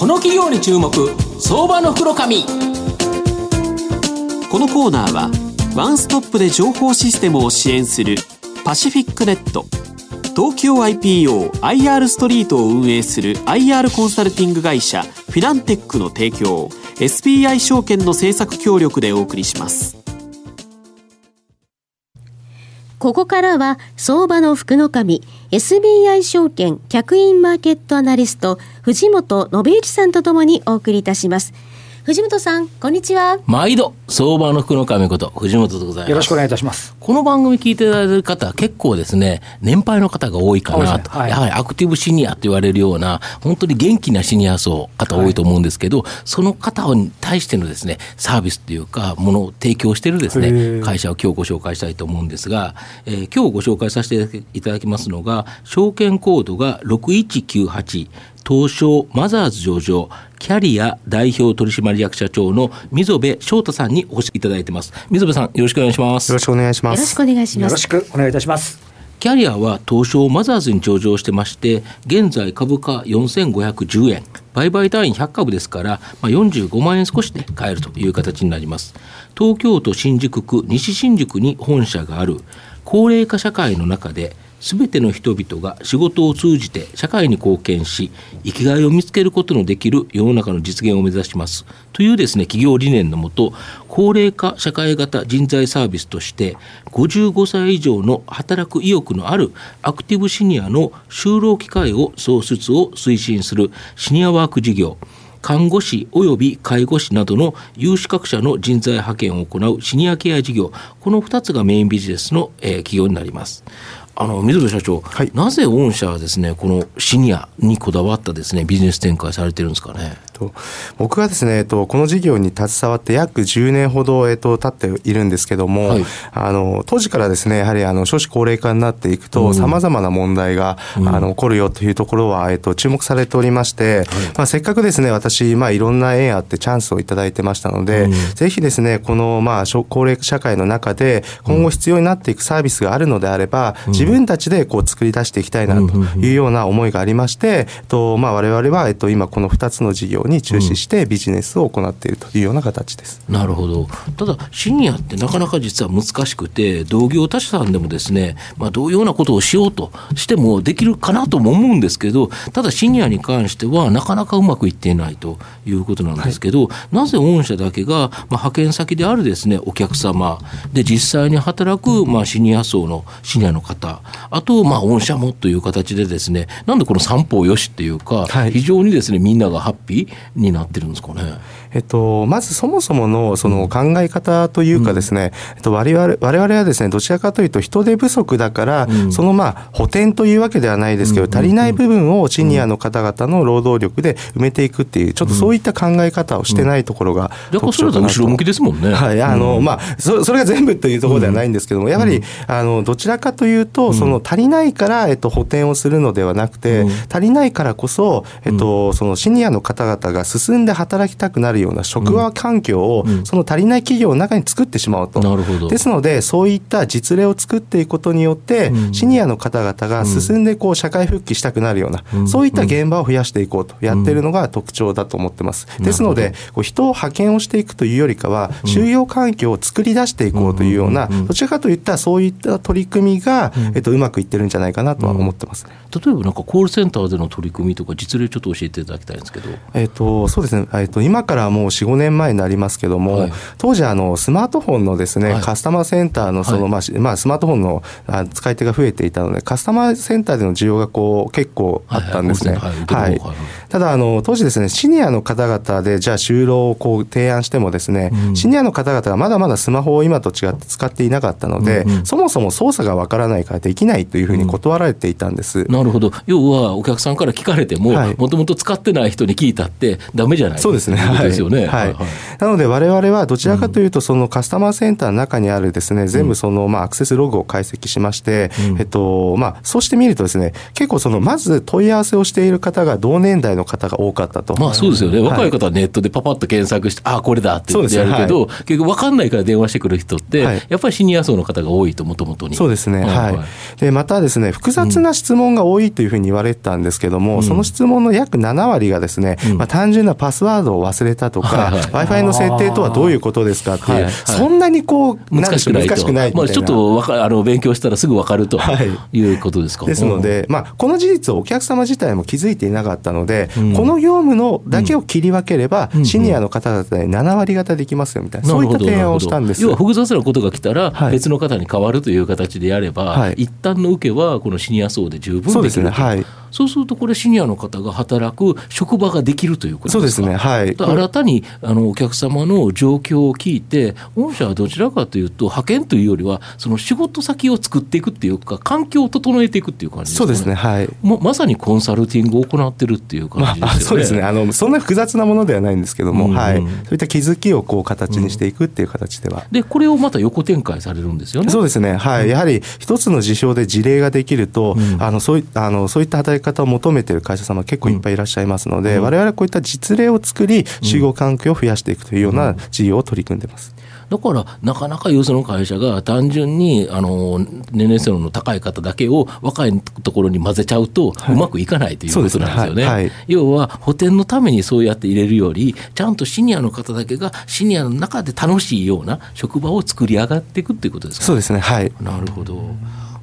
この企業に注目相場の袋紙。このコーナーはワンストップで情報システムを支援するパシフィックネット。東京 IPOIR ストリートを運営する IR コンサルティング会社フィナンテックの提供 SBI 証券の政策協力でお送りします。ここからは相場の福の神 SBI 証券客員マーケットアナリスト藤本信之さんとともにお送りいたします。藤本さん、こんにちは。毎度、相場の福の神こと、藤本でございます。よろしくお願いいたします。この番組聞いていただいている方、結構ですね、年配の方が多いかなと、はい、やはりアクティブシニアと言われるような、本当に元気なシニア層、方多いと思うんですけど、はい、その方に対してのですね、サービスというか、ものを提供しているですね、会社を今日ご紹介したいと思うんですが、えー、今日ご紹介させていただきますのが、証券コードが6198、東証マザーズ上場、キャリア代表取締役社長の溝部翔太さんにお越しいただいてます。溝部さん、よろしくお願いします。よろしくお願いします。よろしくお願いします。よろしくお願いいたします。キャリアは東証マザーズに上場してまして、現在株価4510円、売買単位100株ですから、まあ、45万円少しで買えるという形になります。東京都新宿区西新宿に本社がある高齢化社会の中で、すべての人々が仕事を通じて社会に貢献し生きがいを見つけることのできる世の中の実現を目指しますというですね企業理念のもと高齢化社会型人材サービスとして55歳以上の働く意欲のあるアクティブシニアの就労機会を創出を推進するシニアワーク事業看護師及び介護士などの有資格者の人材派遣を行うシニアケア事業この2つがメインビジネスの、企業になります。あの水部社長、はい、なぜ御社はですねこのシニアにこだわったですねビジネス展開されてるんですかね？と僕がですね、えっと、この事業に携わって約10年ほど、えっと、経っているんですけども、はい、あの当時からですねやはりあの少子高齢化になっていくとさまざまな問題が、うん、あの起こるよというところは、えっと、注目されておりまして、はい、まあ、せっかくですね私、まあ、いろんな縁あってチャンスを頂いてましたので、うん、ぜひですねこの、まあ、高齢社会の中で今後必要になっていくサービスがあるのであれば、うん、自分たちでこう作り出していきたいなというような思いがありまして、とまあ、我々は、えっと、今この2つの事業に注視してビジネスを行っているというような形です。なるほど。ただシニアってなかなか実は難しくて同業他社さんでもですね、まあ、同様なことをしようとしてもできるかなとも思うんですけどただシニアに関してはなかなかうまくいっていないということなんですけど、はい、なぜ御社だけが、まあ、派遣先であるですねお客様で実際に働く、まあ、シニア層のシニアの方あと、まあ、御社もという形でですねなんでこの三方よしっていうか、はい、非常にですねみんながハッピーになってるんですかね。えっと、まずそもそものその考え方というかですね、えっと、我々我々はですねどちらかというと人手不足だから、そのまあ補填というわけではないですけど、足りない部分をシニアの方々の労働力で埋めていくっていうちょっとそういった考え方をしてないところが特徴かなと。後ろ向きですもんね。はい、あの、まあそそれが全部というところではないんですけども、やはりあのどちらかというとその足りないからえっと補填をするのではなくて、足りないからこそえっとそのシニアの方々が進んで働きたくなるような職場環境をその足りない企業の中に作ってしまうと。ですのでそういった実例を作っていくことによって、シニアの方々が進んでこう社会復帰したくなるような、そういった現場を増やしていこうとやってるのが特徴だと思ってます。ですのでこう人を派遣をしていくというよりかは収容環境を作り出していこうというようなどちらかといったそういった取り組みが、えっと、うまくいってるんじゃないかなとは思ってます、ね、例えばなんかコールセンターでの取り組みとか実例ちょっと教えていただきたいんですけど。えっとそうですね。えっと今からもう4、5年前になりますけども、はい、当時あのスマートフォンのですね、はい、カスタマーセンターのその、まあまあスマートフォンの使い手が増えていたのでカスタマーセンターでの需要がこう結構あったんですね。はい。ただあの当時ですねシニアの方々でじゃあ就労をこう提案してもですね、うん、シニアの方々がまだまだスマホを今と違って使っていなかったので、うんうん、そもそも操作がわからないからできないというふうに断られていたんです。うん、なるほど。要はお客さんから聞かれてももともと使ってない人に聞いたってダメじゃないそうですね。ですよね。はい。なので我々はどちらかというとそのカスタマーセンターの中にあるですね全部そのまあアクセスログを解析しまして、えっとまあそうしてみるとですね結構そのまず問い合わせをしている方が同年代の方が多かったと。まあそうですよね。若い方はネットでパパッと検索して、ああこれだって言ってやるけど、結局分かんないから電話してくる人って、やっぱりシニア層の方が多いともともとに。そうですね。はい。でまたですね複雑な質問が多いというふうに言われてたんですけども、その質問の約7割がですね、まあ単純なパスワードを忘れたとか、w i f i の設定とはどういうことですかっていう、そんなにこう難しくないと。まあ、ちょっとわかあの勉強したらすぐ分かるとはい。いうことですか。ですので、まあ、この事実をお客様自体も気づいていなかったので、うん。この業務のだけを切り分ければ、うん。シニアの方々で7割方できますよみたいな、そういった提案をしたんです。要は複雑なことが来たら、はい。別の方に変わるという形でやれば、はい。一旦の受けはこのシニア層で十分できるそうですねはいそうすると、これ、シニアの方が働く職場ができるということそうですすね、はい。新たにあのお客様の状況を聞いて、御社はどちらかというと、派遣というよりは、その仕事先を作っていくっていうか、環境を整えていくっていう感じですか、ね、そうですね、はい。もうまさにコンサルティングを行ってるっていう感まあ、じですよね。そうですねあのそんな複雑なものではないんですけども、うんはい、そういった気づきをこう形にしていくっていう形では。で、これをまた横展開されるんですよね。そうですね、はい、やはり一つの事象で事例ができると、うんあのそういあのそういった働き方を求めている会社様、結構いっぱいいらっしゃいますので、うん。我々はこういった実例を作り、集合環境を増やしていくというような事業を取り組んでます。だから、なかなかよその会社が単純にあの年齢層の高い方だけを若いところに混ぜちゃうと、うまくいかないということなんですよね。そうですね。はい。はい。要は、補填のためにそうやって入れるより、ちゃんとシニアの方だけがシニアの中で楽しいような職場を作り上がっていくっていうことですか？そうですね、はい。なるほど。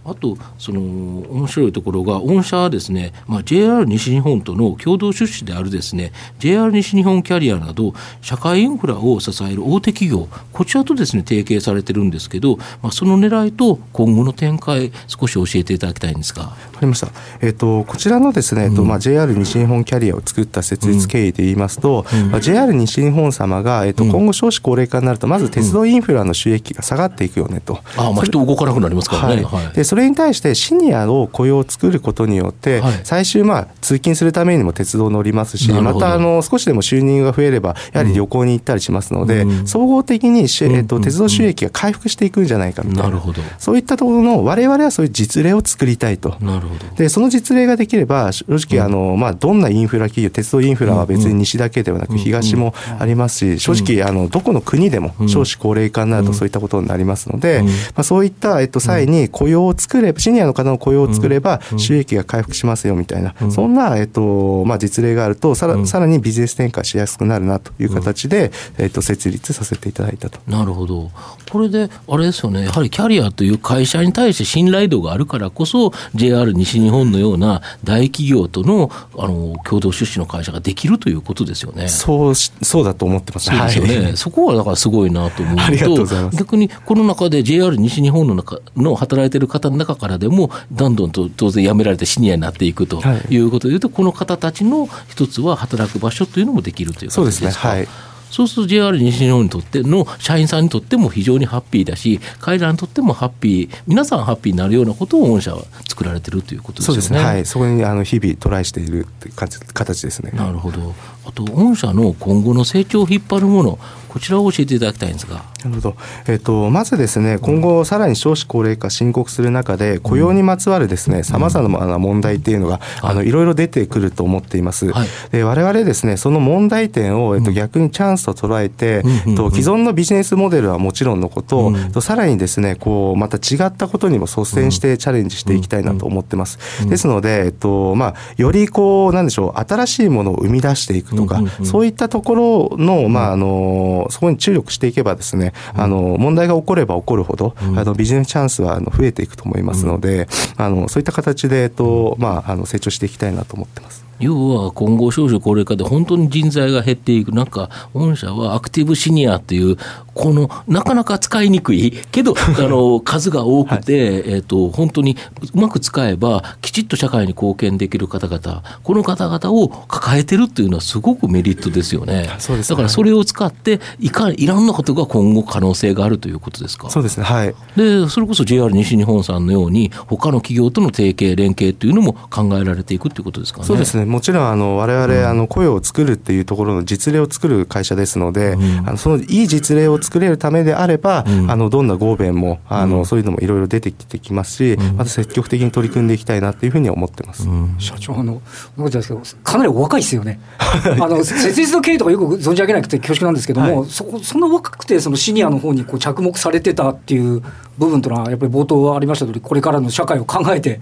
あと、その面白いところが、御社はですね、まあ、JR 西日本との共同出資であるですね、JR 西日本キャリアなど、社会インフラを支える大手企業、こちらとですね、提携されてるんですけど、まあ、その狙いと今後の展開、少し教えていただきたいんですが。わかりました。えっ、とこちらのですね、えっとまあ JR 西日本キャリアを作った設立経緯で言いますと、まあ JR 西日本様がえっ、と今後少子高齢化になるとまず鉄道インフラの収益が下がっていくよねと。あまあ、人動かなくなりますからね。はいでそれに対してシニアを雇用を作ることによって、はい。最終まあ通勤するためにも鉄道乗りますしまたあの少しでも収入が増えればやはり旅行に行ったりしますので、うん。総合的にし、えっとうん。鉄道収益が回復していくんじゃないかみたいな。なるほど。そういったところの我々はそういう実例を作りたいと。なるほど。でその実例ができれば正直あの、まあ、どんなインフラ企業鉄道インフラは別に西だけではなく東もありますし正直あのどこの国でもうん。少子高齢化になるとそういったことになりますので、うん。まあ、そういった、えっと、際に雇用を作ればシニアの方の雇用を作ればうん収益が回復しますよみたいな、うん。そんな、えっとまあ、実例があるとさら,、うん。さらにビジネス展開しやすくなるなという形で、えっと、設立させていただいたと。なるほど。これで、あれですよね、やはりキャリアという会社に対して信頼度があるからこそ、JR 西日本のような大企業とのあの共同出資の会社ができるということですよね。そうしそうだと思ってます。そうですよね、はい。そこはだからすごいなと思うと逆にこの中で JR 西日本の中の働いてる方の中からでもどんどんと当然辞められてシニアになっていくとはい。いうことでいうと、この方たちの一つは働く場所というのもできるというそうですね感じですか。はいそうすると JR 西日本にとっての社員さんにとっても非常にハッピーだし、彼らにとってもハッピー、皆さんハッピーになるようなことを御社は作られてるということですよね。そうですね、はい、そこにあの日々トライしているって形ですね。なるほど。あと、御社の今後の成長を引っ張るもの、こちらを教えていただきたいんですが。なるほど、えっとまずですね今後さらに少子高齢化深刻する中で雇用にまつわるですねさまざまな問題っていうのが、あのいろいろ出てくると思っています。はいで我々ですねその問題点を、えっと、逆にチャンスと捉えて、うんうんと既存のビジネスモデルはもちろんのこと、とさらにですねこうまた違ったことにも率先してチャレンジしていきたいなと思ってます。ですので、えっとまあ、よりこうなんでしょう新しいものを生み出していくとか、そういったところの,、まあ、あのそこに注力していけばですね、あの問題が起これば起こるほど、あのビジネスチャンスはあの増えていくと思いますので、あのそういった形で、えっとまあ、あの成長していきたいなと思ってます。要は今後少子高齢化で本当に人材が減っていく。中、御社はアクティブシニアっていう、このなかなか使いにくいけど、あの数が多くて、えっと本当にうまく使えば、きちっと社会に貢献できる方々、この方々を抱えてるっていうのはすごくメリットですよね。そうですだからそれを使っていか、いろんなことが今後可能性があるということですか？そうですね、はい。で、それこそ JR 西日本さんのように、他の企業との提携、連携というのも考えられていくということですかね？そうですねもちろんあの我々、あの雇用を作るっていうところの実例を作る会社ですので、うんあのそのいい実例を作れるためであれば、うん。あのどんな合弁もあの、うんそういうのもいろいろ出てきてきますし、うん。また積極的に取り組んでいきたいなっていうふうには思ってます。うん。社長あの思ったんですけどかなりお若いですよね。あの設立の経緯とかよく存じ上げなくて恐縮なんですけども、はい。そこそんな若くてそのシニアの方にこう着目されてたっていう部分というのはやっぱり冒頭ありました通りこれからの社会を考えて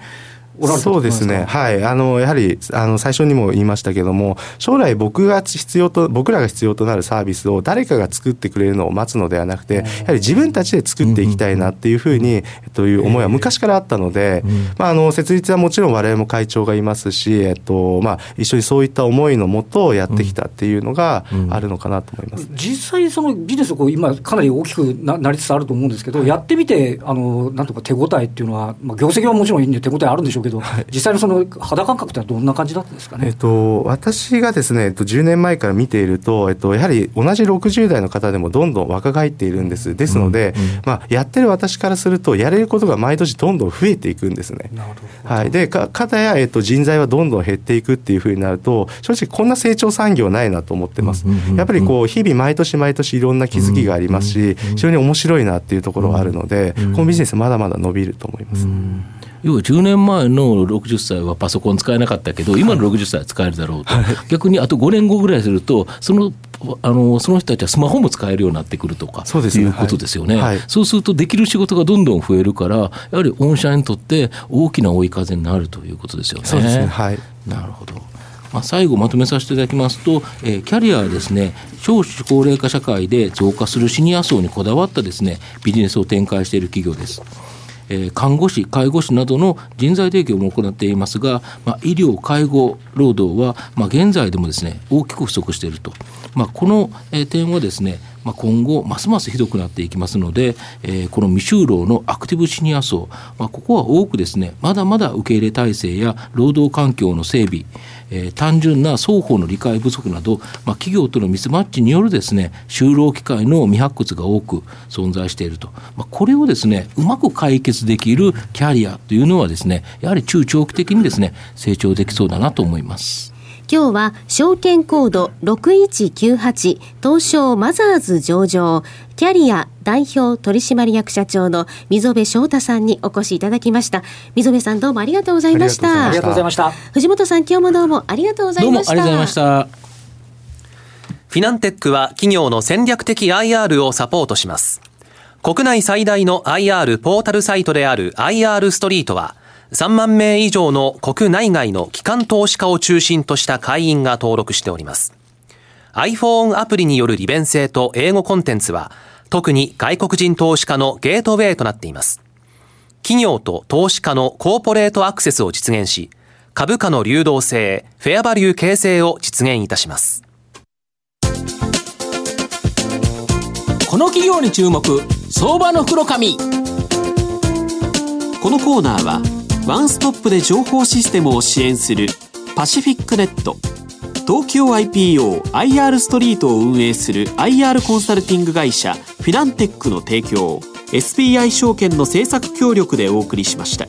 おられたそうですね、はい、あのやはりあの最初にも言いましたけども、将来僕が必要と、僕らが必要となるサービスを誰かが作ってくれるのを待つのではなくて、やはり自分たちで作っていきたいなっていうふうに、という思いは昔からあったので、まあ、あの設立はもちろん我々も会長がいますし、えっとまあ、一緒にそういった思いのもとやってきたっていうのがあるのかなと思います、実際、そのビジネスこう今、かなり大きくななりつつあると思うんですけど、やってみて、あのなんとか手応えっていうのは、まあ、業績はもちろんいいんで、手応えあるんでしょうけど、実際のその肌感覚ってどんな感じだったんですかね？えっと、私がですね、えっと、10年前から見ていると、えっと、やはり同じ60代の方でもどんどん若返っているんです。ですので、まあ、やってる私からすると、やれることが毎年どんどん増えていくんですね。なるほど。はい、でか方や、えっと、人材はどんどん減っていくっていうふうになると正直こんな成長産業ないなと思ってます、やっぱりこう日々毎年毎年いろんな気づきがありますし、非常に面白いなっていうところがあるので、このビジネスまだまだ伸びると思います、要は10年前の60歳はパソコン使えなかったけど今の60歳は使えるだろうと、逆にあと5年後ぐらいするとそのあのその人たちはスマホも使えるようになってくるとかそうですね。いうことですよね、はい。はい。そうするとできる仕事がどんどん増えるからやはり御社にとって大きな追い風になるということですよね。ね。はい。なるほど。まあ、最後まとめさせていただきますと、えーキャリアはですね少子高齢化社会で増加するシニア層にこだわったですねビジネスを展開している企業です。え看護師、介護士などの人材提供も行っていますが、まあ、医療、介護、労働は、まあ、現在でもですね大きく不足していると、まあ、この、え点はですね、まあ、今後、ますますひどくなっていきますので、えーこの未就労のアクティブシニア層、まあ、ここは多くですねまだまだ受け入れ体制や労働環境の整備、えー単純な双方の理解不足など、まあ、企業とのミスマッチによるですね就労機会の未発掘が多く存在していると、まあ、これをですねうまく解決できるキャリアというのはですねやはり中長期的にですね成長できそうだなと思います。今日は証券コード6198東証マザーズ上場キャリア代表取締役社長の溝部翔太さんにお越しいただきました溝部さんどうもありがとうございましあたありがとうございました。藤本さん今日もどうもありがとうござどもあいうましたりがとうございました。フィナンテックは企業の戦略的 IR をサポートします。国内最大の IR ポータルサイトである IR ストリートは、3万名以上の国内外の機関投資家を中心とした会員が登録しております。iPhone アプリによる利便性と英語コンテンツは、特に外国人投資家のゲートウェイとなっています。企業と投資家のコーポレートアクセスを実現し、株価の流動性、フェアバリュー形成を実現いたします。この企業に注目相場の袋紙このコーナーはワンストップで情報システムを支援するパシフィックネット東京 IPOIR ストリートを運営する IR コンサルティング会社フィナンテックの提供 SBI 証券の政策協力でお送りしました。